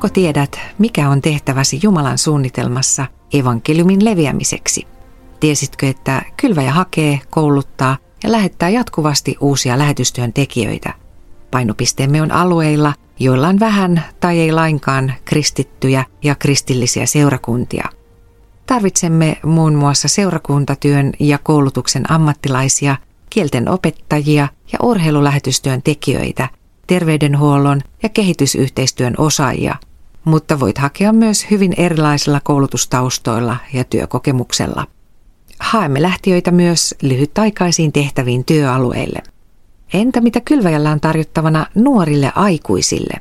Joko tiedät, mikä on tehtäväsi Jumalan suunnitelmassa evankeliumin leviämiseksi? Tiesitkö, että kylväjä hakee, kouluttaa ja lähettää jatkuvasti uusia lähetystyön tekijöitä? Painopisteemme on alueilla, joilla on vähän tai ei lainkaan kristittyjä ja kristillisiä seurakuntia. Tarvitsemme muun muassa seurakuntatyön ja koulutuksen ammattilaisia, kielten opettajia ja urheilulähetystyön tekijöitä, terveydenhuollon ja kehitysyhteistyön osaajia, mutta voit hakea myös hyvin erilaisilla koulutustaustoilla ja työkokemuksella. Haemme lähtiöitä myös lyhytaikaisiin tehtäviin työalueille. Entä mitä kylväjällä on tarjottavana nuorille aikuisille?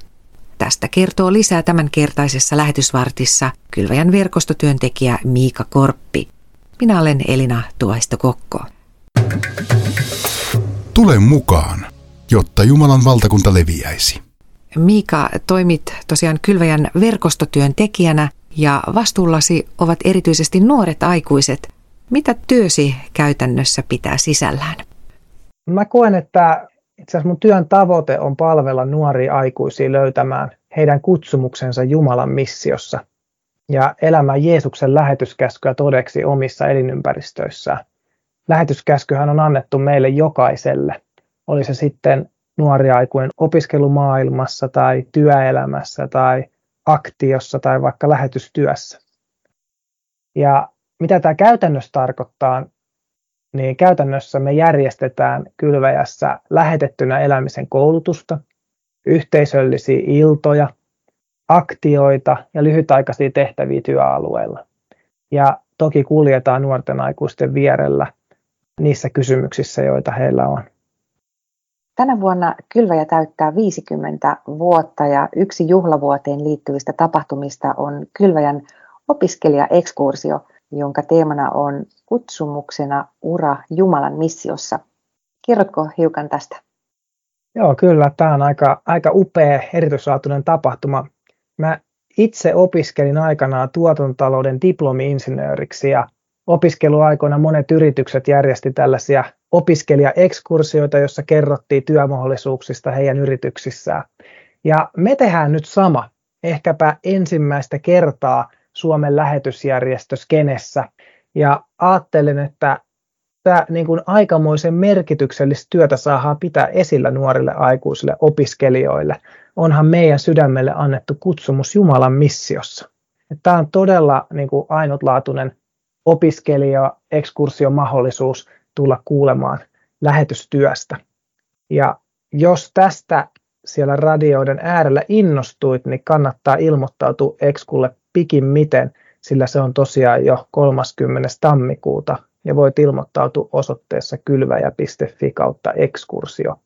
Tästä kertoo lisää tämänkertaisessa lähetysvartissa kylväjän verkostotyöntekijä Miika Korppi. Minä olen Elina Tuoisto-Kokko. Tule mukaan, jotta Jumalan valtakunta leviäisi. Miika, toimit tosiaan kylväjän verkostotyön tekijänä ja vastuullasi ovat erityisesti nuoret aikuiset. Mitä työsi käytännössä pitää sisällään? Mä koen, että itse asiassa mun työn tavoite on palvella nuoria aikuisia löytämään heidän kutsumuksensa Jumalan missiossa ja elämään Jeesuksen lähetyskäskyä todeksi omissa elinympäristöissään. Lähetyskäskyhän on annettu meille jokaiselle, oli se sitten nuori aikuinen opiskelumaailmassa tai työelämässä tai aktiossa tai vaikka lähetystyössä. Ja mitä tämä käytännössä tarkoittaa, niin käytännössä me järjestetään kylväjässä lähetettynä elämisen koulutusta, yhteisöllisiä iltoja, aktioita ja lyhytaikaisia tehtäviä työalueilla. Ja toki kuljetaan nuorten aikuisten vierellä niissä kysymyksissä, joita heillä on. Tänä vuonna Kylväjä täyttää 50 vuotta ja yksi juhlavuoteen liittyvistä tapahtumista on Kylväjän opiskelijaekskursio, jonka teemana on kutsumuksena ura Jumalan missiossa. Kerrotko hiukan tästä? Joo, kyllä. Tämä on aika, aika upea, erityislaatuinen tapahtuma. Mä itse opiskelin aikanaan tuotantotalouden diplomi-insinööriksi ja opiskeluaikoina monet yritykset järjesti tällaisia opiskelijaekskursioita, jossa kerrottiin työmahdollisuuksista heidän yrityksissään. Ja me tehdään nyt sama, ehkäpä ensimmäistä kertaa Suomen lähetysjärjestö Skenessä. Ja ajattelen, että tämä niin kuin aikamoisen merkityksellistä työtä saadaan pitää esillä nuorille aikuisille opiskelijoille. Onhan meidän sydämelle annettu kutsumus Jumalan missiossa. Tämä on todella niin kuin ainutlaatuinen opiskelija ekskursiomahdollisuus tulla kuulemaan lähetystyöstä. Ja jos tästä siellä radioiden äärellä innostuit, niin kannattaa ilmoittautua Exkulle pikimmiten, sillä se on tosiaan jo 30. tammikuuta ja voit ilmoittautua osoitteessa kylväjä.fi kautta ekskursio.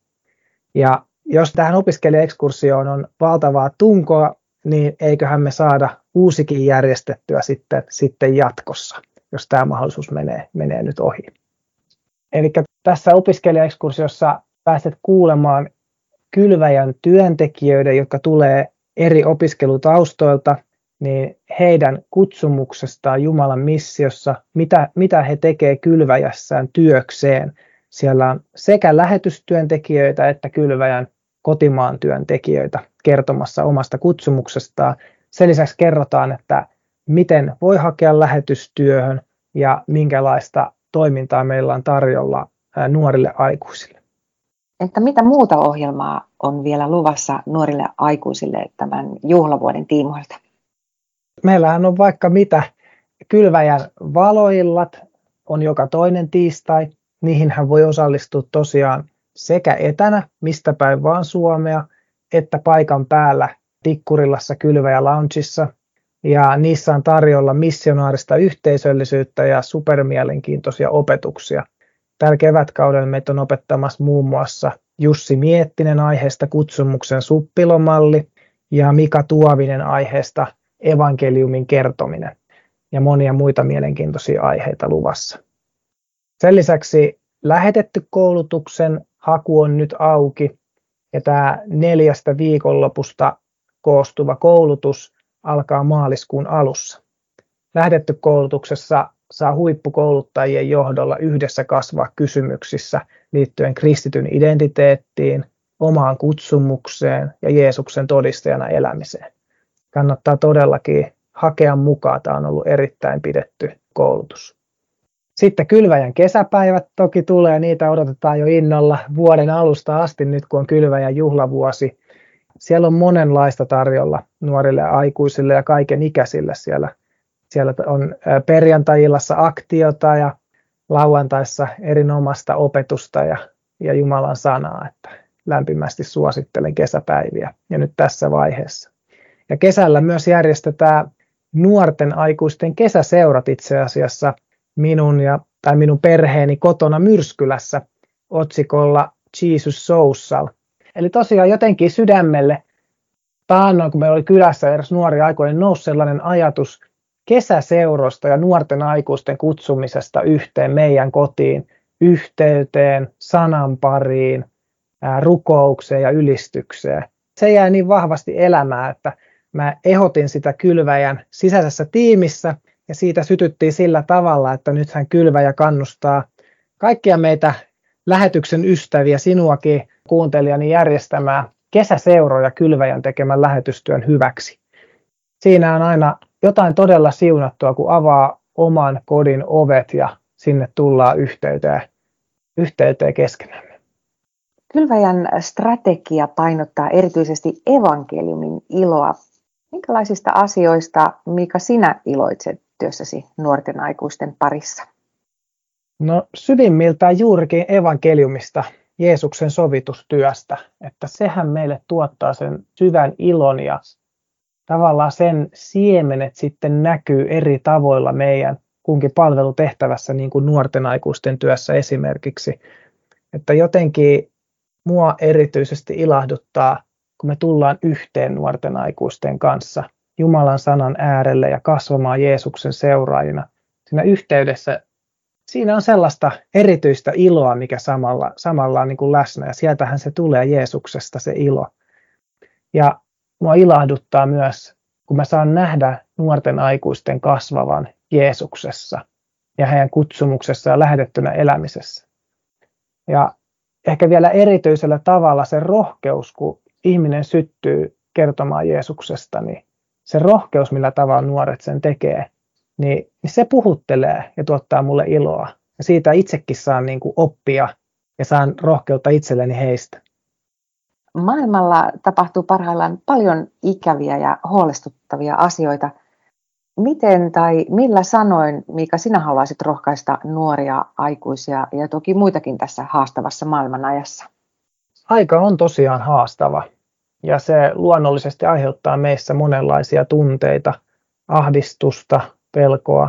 Ja jos tähän opiskelijaekskursioon on valtavaa tunkoa, niin eiköhän me saada uusikin järjestettyä sitten, sitten jatkossa, jos tämä mahdollisuus menee, menee nyt ohi. Eli tässä opiskelijaekskursiossa pääset kuulemaan kylväjän työntekijöiden, jotka tulee eri opiskelutaustoilta, niin heidän kutsumuksestaan Jumalan missiossa, mitä, mitä he tekevät kylväjässään työkseen. Siellä on sekä lähetystyöntekijöitä että kylväjän kotimaan työntekijöitä kertomassa omasta kutsumuksestaan. Sen lisäksi kerrotaan, että miten voi hakea lähetystyöhön ja minkälaista toimintaa meillä on tarjolla nuorille aikuisille. Että mitä muuta ohjelmaa on vielä luvassa nuorille aikuisille tämän juhlavuoden tiimoilta? Meillähän on vaikka mitä kylväjän valoillat on joka toinen tiistai. Niihin hän voi osallistua tosiaan sekä etänä, mistä päin vaan Suomea, että paikan päällä Tikkurilassa kylväjä loungeissa. Ja niissä on tarjolla missionaarista yhteisöllisyyttä ja supermielenkiintoisia opetuksia. Tällä kevätkaudella meitä on opettamassa muun muassa Jussi Miettinen aiheesta kutsumuksen suppilomalli ja Mika Tuovinen aiheesta evankeliumin kertominen ja monia muita mielenkiintoisia aiheita luvassa. Sen lisäksi lähetetty koulutuksen haku on nyt auki ja tämä neljästä viikonlopusta koostuva koulutus alkaa maaliskuun alussa. Lähetetty koulutuksessa saa huippukouluttajien johdolla yhdessä kasvaa kysymyksissä liittyen kristityn identiteettiin, omaan kutsumukseen ja Jeesuksen todistajana elämiseen. kannattaa todellakin hakea mukaan. Tämä on ollut erittäin pidetty koulutus. Sitten kylväjän kesäpäivät toki tulee, niitä odotetaan jo innolla vuoden alusta asti nyt kun on kylväjän juhlavuosi. Siellä on monenlaista tarjolla nuorille aikuisille ja kaiken ikäisille siellä. Siellä on perjantai-illassa aktiota ja lauantaissa erinomaista opetusta ja, ja Jumalan sanaa, että lämpimästi suosittelen kesäpäiviä ja nyt tässä vaiheessa. Ja kesällä myös järjestetään nuorten aikuisten kesäseurat itse asiassa minun ja tai minun perheeni kotona Myrskylässä otsikolla Jesus Social. Eli tosiaan jotenkin sydämelle taannoin, kun meillä oli kylässä eräs nuori aikuinen, nousi sellainen ajatus kesäseurosta ja nuorten aikuisten kutsumisesta yhteen meidän kotiin, yhteyteen, sanan pariin, rukoukseen ja ylistykseen. Se jäi niin vahvasti elämään, että mä ehotin sitä kylväjän sisäisessä tiimissä ja siitä sytyttiin sillä tavalla, että nythän kylväjä kannustaa kaikkia meitä lähetyksen ystäviä, sinuakin kuuntelijani järjestämään kesäseuroja kylväjän tekemän lähetystyön hyväksi. Siinä on aina jotain todella siunattua, kun avaa oman kodin ovet ja sinne tullaan yhteyteen, yhteyteen keskenämme. Kylväjän strategia painottaa erityisesti evankeliumin iloa. Minkälaisista asioista, Mika, sinä iloitset työssäsi nuorten aikuisten parissa? No syvimmiltään juurikin evankeliumista, Jeesuksen sovitustyöstä, että sehän meille tuottaa sen syvän ilon ja tavallaan sen siemenet sitten näkyy eri tavoilla meidän kunkin palvelutehtävässä, niin kuin nuorten aikuisten työssä esimerkiksi. Että jotenkin mua erityisesti ilahduttaa, kun me tullaan yhteen nuorten aikuisten kanssa Jumalan sanan äärelle ja kasvamaan Jeesuksen seuraajina. Siinä yhteydessä siinä on sellaista erityistä iloa, mikä samalla, samalla on niin kuin läsnä, ja sieltähän se tulee Jeesuksesta se ilo. Ja mua ilahduttaa myös, kun mä saan nähdä nuorten aikuisten kasvavan Jeesuksessa ja heidän kutsumuksessa ja lähetettynä elämisessä. Ja ehkä vielä erityisellä tavalla se rohkeus, kun ihminen syttyy kertomaan Jeesuksesta, niin se rohkeus, millä tavalla nuoret sen tekee, niin, niin se puhuttelee ja tuottaa mulle iloa. Ja siitä itsekin saan niin kuin oppia ja saan rohkeutta itselleni heistä. Maailmalla tapahtuu parhaillaan paljon ikäviä ja huolestuttavia asioita. Miten tai millä sanoin, Miika, sinä haluaisit rohkaista nuoria aikuisia ja toki muitakin tässä haastavassa maailmanajassa? Aika on tosiaan haastava ja se luonnollisesti aiheuttaa meissä monenlaisia tunteita, ahdistusta, pelkoa.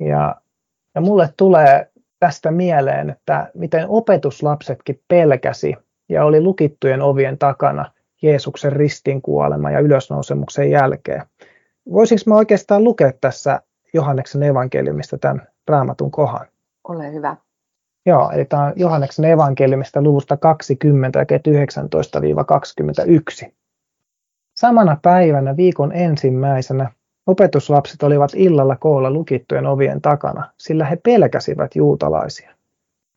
Ja, ja mulle tulee tästä mieleen, että miten opetuslapsetkin pelkäsi ja oli lukittujen ovien takana Jeesuksen ristin kuolema ja ylösnousemuksen jälkeen. Voisinko mä oikeastaan lukea tässä Johanneksen evankeliumista tämän raamatun kohan? Ole hyvä. Joo, eli tämä on Johanneksen evankeliumista luvusta 20, 19-21. Samana päivänä viikon ensimmäisenä opetuslapset olivat illalla koolla lukittujen ovien takana, sillä he pelkäsivät juutalaisia.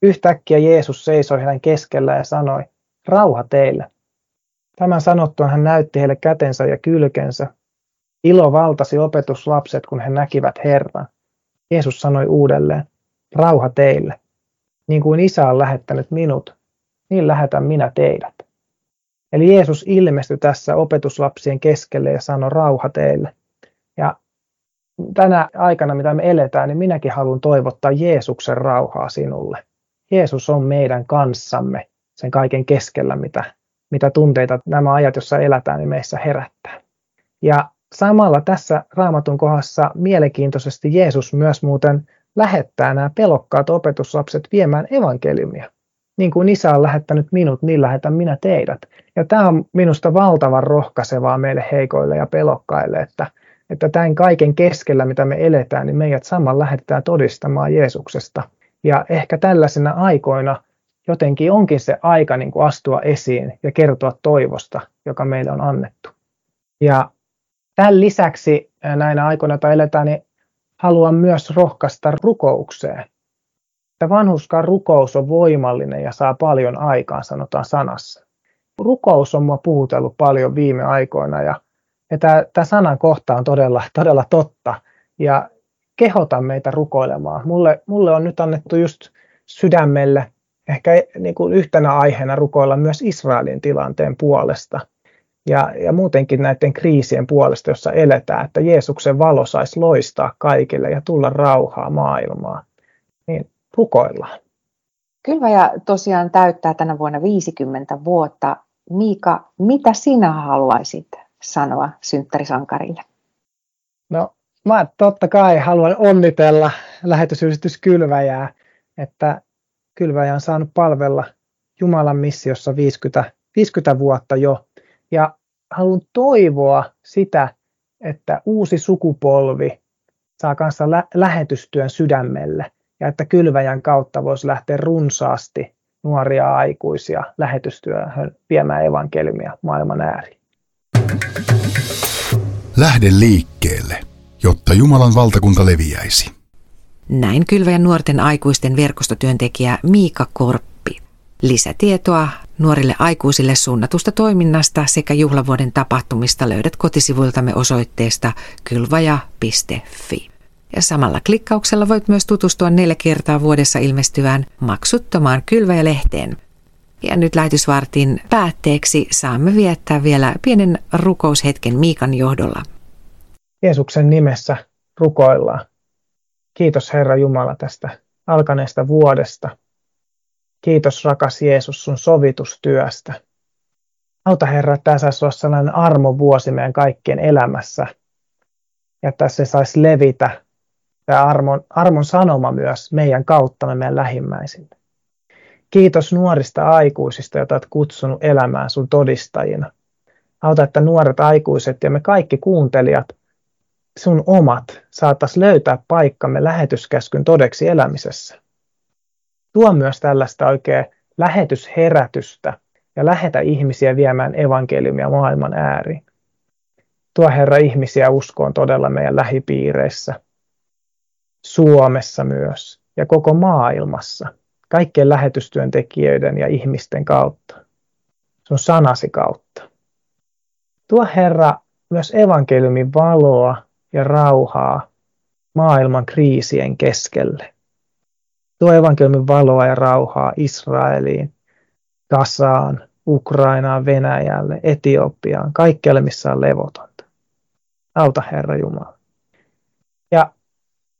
Yhtäkkiä Jeesus seisoi heidän keskellä ja sanoi, rauha teille. Tämän sanottuaan hän näytti heille kätensä ja kylkensä. Ilo valtasi opetuslapset, kun he näkivät Herran. Jeesus sanoi uudelleen, rauha teille. Niin kuin isä on lähettänyt minut, niin lähetän minä teidät. Eli Jeesus ilmestyi tässä opetuslapsien keskelle ja sanoi rauha teille. Ja tänä aikana, mitä me eletään, niin minäkin haluan toivottaa Jeesuksen rauhaa sinulle. Jeesus on meidän kanssamme sen kaiken keskellä, mitä, mitä tunteita nämä ajat, joissa eletään, niin meissä herättää. Ja samalla tässä raamatun kohdassa mielenkiintoisesti Jeesus myös muuten lähettää nämä pelokkaat opetuslapset viemään evankeliumia. Niin kuin isä on lähettänyt minut, niin lähetän minä teidät. Ja tämä on minusta valtavan rohkaisevaa meille heikoille ja pelokkaille, että, että tämän kaiken keskellä, mitä me eletään, niin meidät saman lähetetään todistamaan Jeesuksesta. Ja ehkä tällaisena aikoina jotenkin onkin se aika niin kuin astua esiin ja kertoa toivosta, joka meille on annettu. Ja tämän lisäksi näinä aikoina, joita eletään, niin haluan myös rohkaista rukoukseen. Että vanhuskaan rukous on voimallinen ja saa paljon aikaan, sanotaan sanassa. Rukous on mua puhutellut paljon viime aikoina ja Ja tämä, tämä sanan kohta on todella, todella totta ja kehota meitä rukoilemaan. Mulle, mulle on nyt annettu just sydämelle ehkä niin kuin yhtenä aiheena rukoilla myös Israelin tilanteen puolesta ja, ja muutenkin näiden kriisien puolesta, jossa eletään, että Jeesuksen valo saisi loistaa kaikille ja tulla rauhaa maailmaan. Niin rukoillaan. ja tosiaan täyttää tänä vuonna 50 vuotta. Miika, mitä sinä haluaisit sanoa synttärisankarille? No, mä totta kai haluan onnitella lähetysyhdistys Kylväjää, että Kylväjä on saanut palvella Jumalan missiossa 50, 50 vuotta jo. Ja haluan toivoa sitä, että uusi sukupolvi saa kanssa lä- lähetystyön sydämelle ja että kylväjän kautta voisi lähteä runsaasti nuoria aikuisia lähetystyöhön viemään evankeliumia maailman ääriin. Lähde liikkeelle, jotta Jumalan valtakunta leviäisi. Näin kylväjän nuorten aikuisten verkostotyöntekijä Miika Korppi. Lisätietoa nuorille aikuisille suunnatusta toiminnasta sekä juhlavuoden tapahtumista löydät kotisivuiltamme osoitteesta kylvaja.fi. Ja samalla klikkauksella voit myös tutustua neljä kertaa vuodessa ilmestyvään maksuttomaan kylväjälehteen. Ja nyt lähetysvartin päätteeksi saamme viettää vielä pienen rukoushetken Miikan johdolla. Jeesuksen nimessä rukoillaan. Kiitos Herra Jumala tästä alkaneesta vuodesta. Kiitos rakas Jeesus sun sovitustyöstä. Auta Herra, että tämä saisi olla sellainen armovuosi meidän kaikkien elämässä. Ja että se saisi levitä, tämä armon, armon sanoma myös meidän kautta meidän lähimmäisille. Kiitos nuorista aikuisista, joita olet kutsunut elämään sun todistajina. Auta, että nuoret aikuiset ja me kaikki kuuntelijat, sun omat, saataisiin löytää paikkamme lähetyskäskyn todeksi elämisessä tuo myös tällaista oikein lähetysherätystä ja lähetä ihmisiä viemään evankeliumia maailman ääriin. Tuo Herra ihmisiä uskoon todella meidän lähipiireissä, Suomessa myös ja koko maailmassa, kaikkien lähetystyöntekijöiden ja ihmisten kautta, sun sanasi kautta. Tuo Herra myös evankeliumin valoa ja rauhaa maailman kriisien keskelle. Tuo evankeliumin valoa ja rauhaa Israeliin, Kasaan, Ukrainaan, Venäjälle, Etiopiaan, kaikkialle missä on levotonta. Auta Herra Jumala. Ja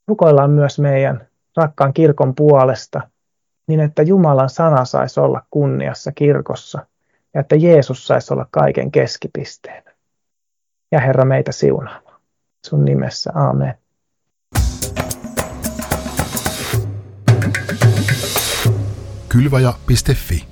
rukoillaan myös meidän rakkaan kirkon puolesta, niin että Jumalan sana saisi olla kunniassa kirkossa ja että Jeesus saisi olla kaiken keskipisteen. Ja Herra meitä siunaamaan. Sun nimessä, amen. kylvaja.fi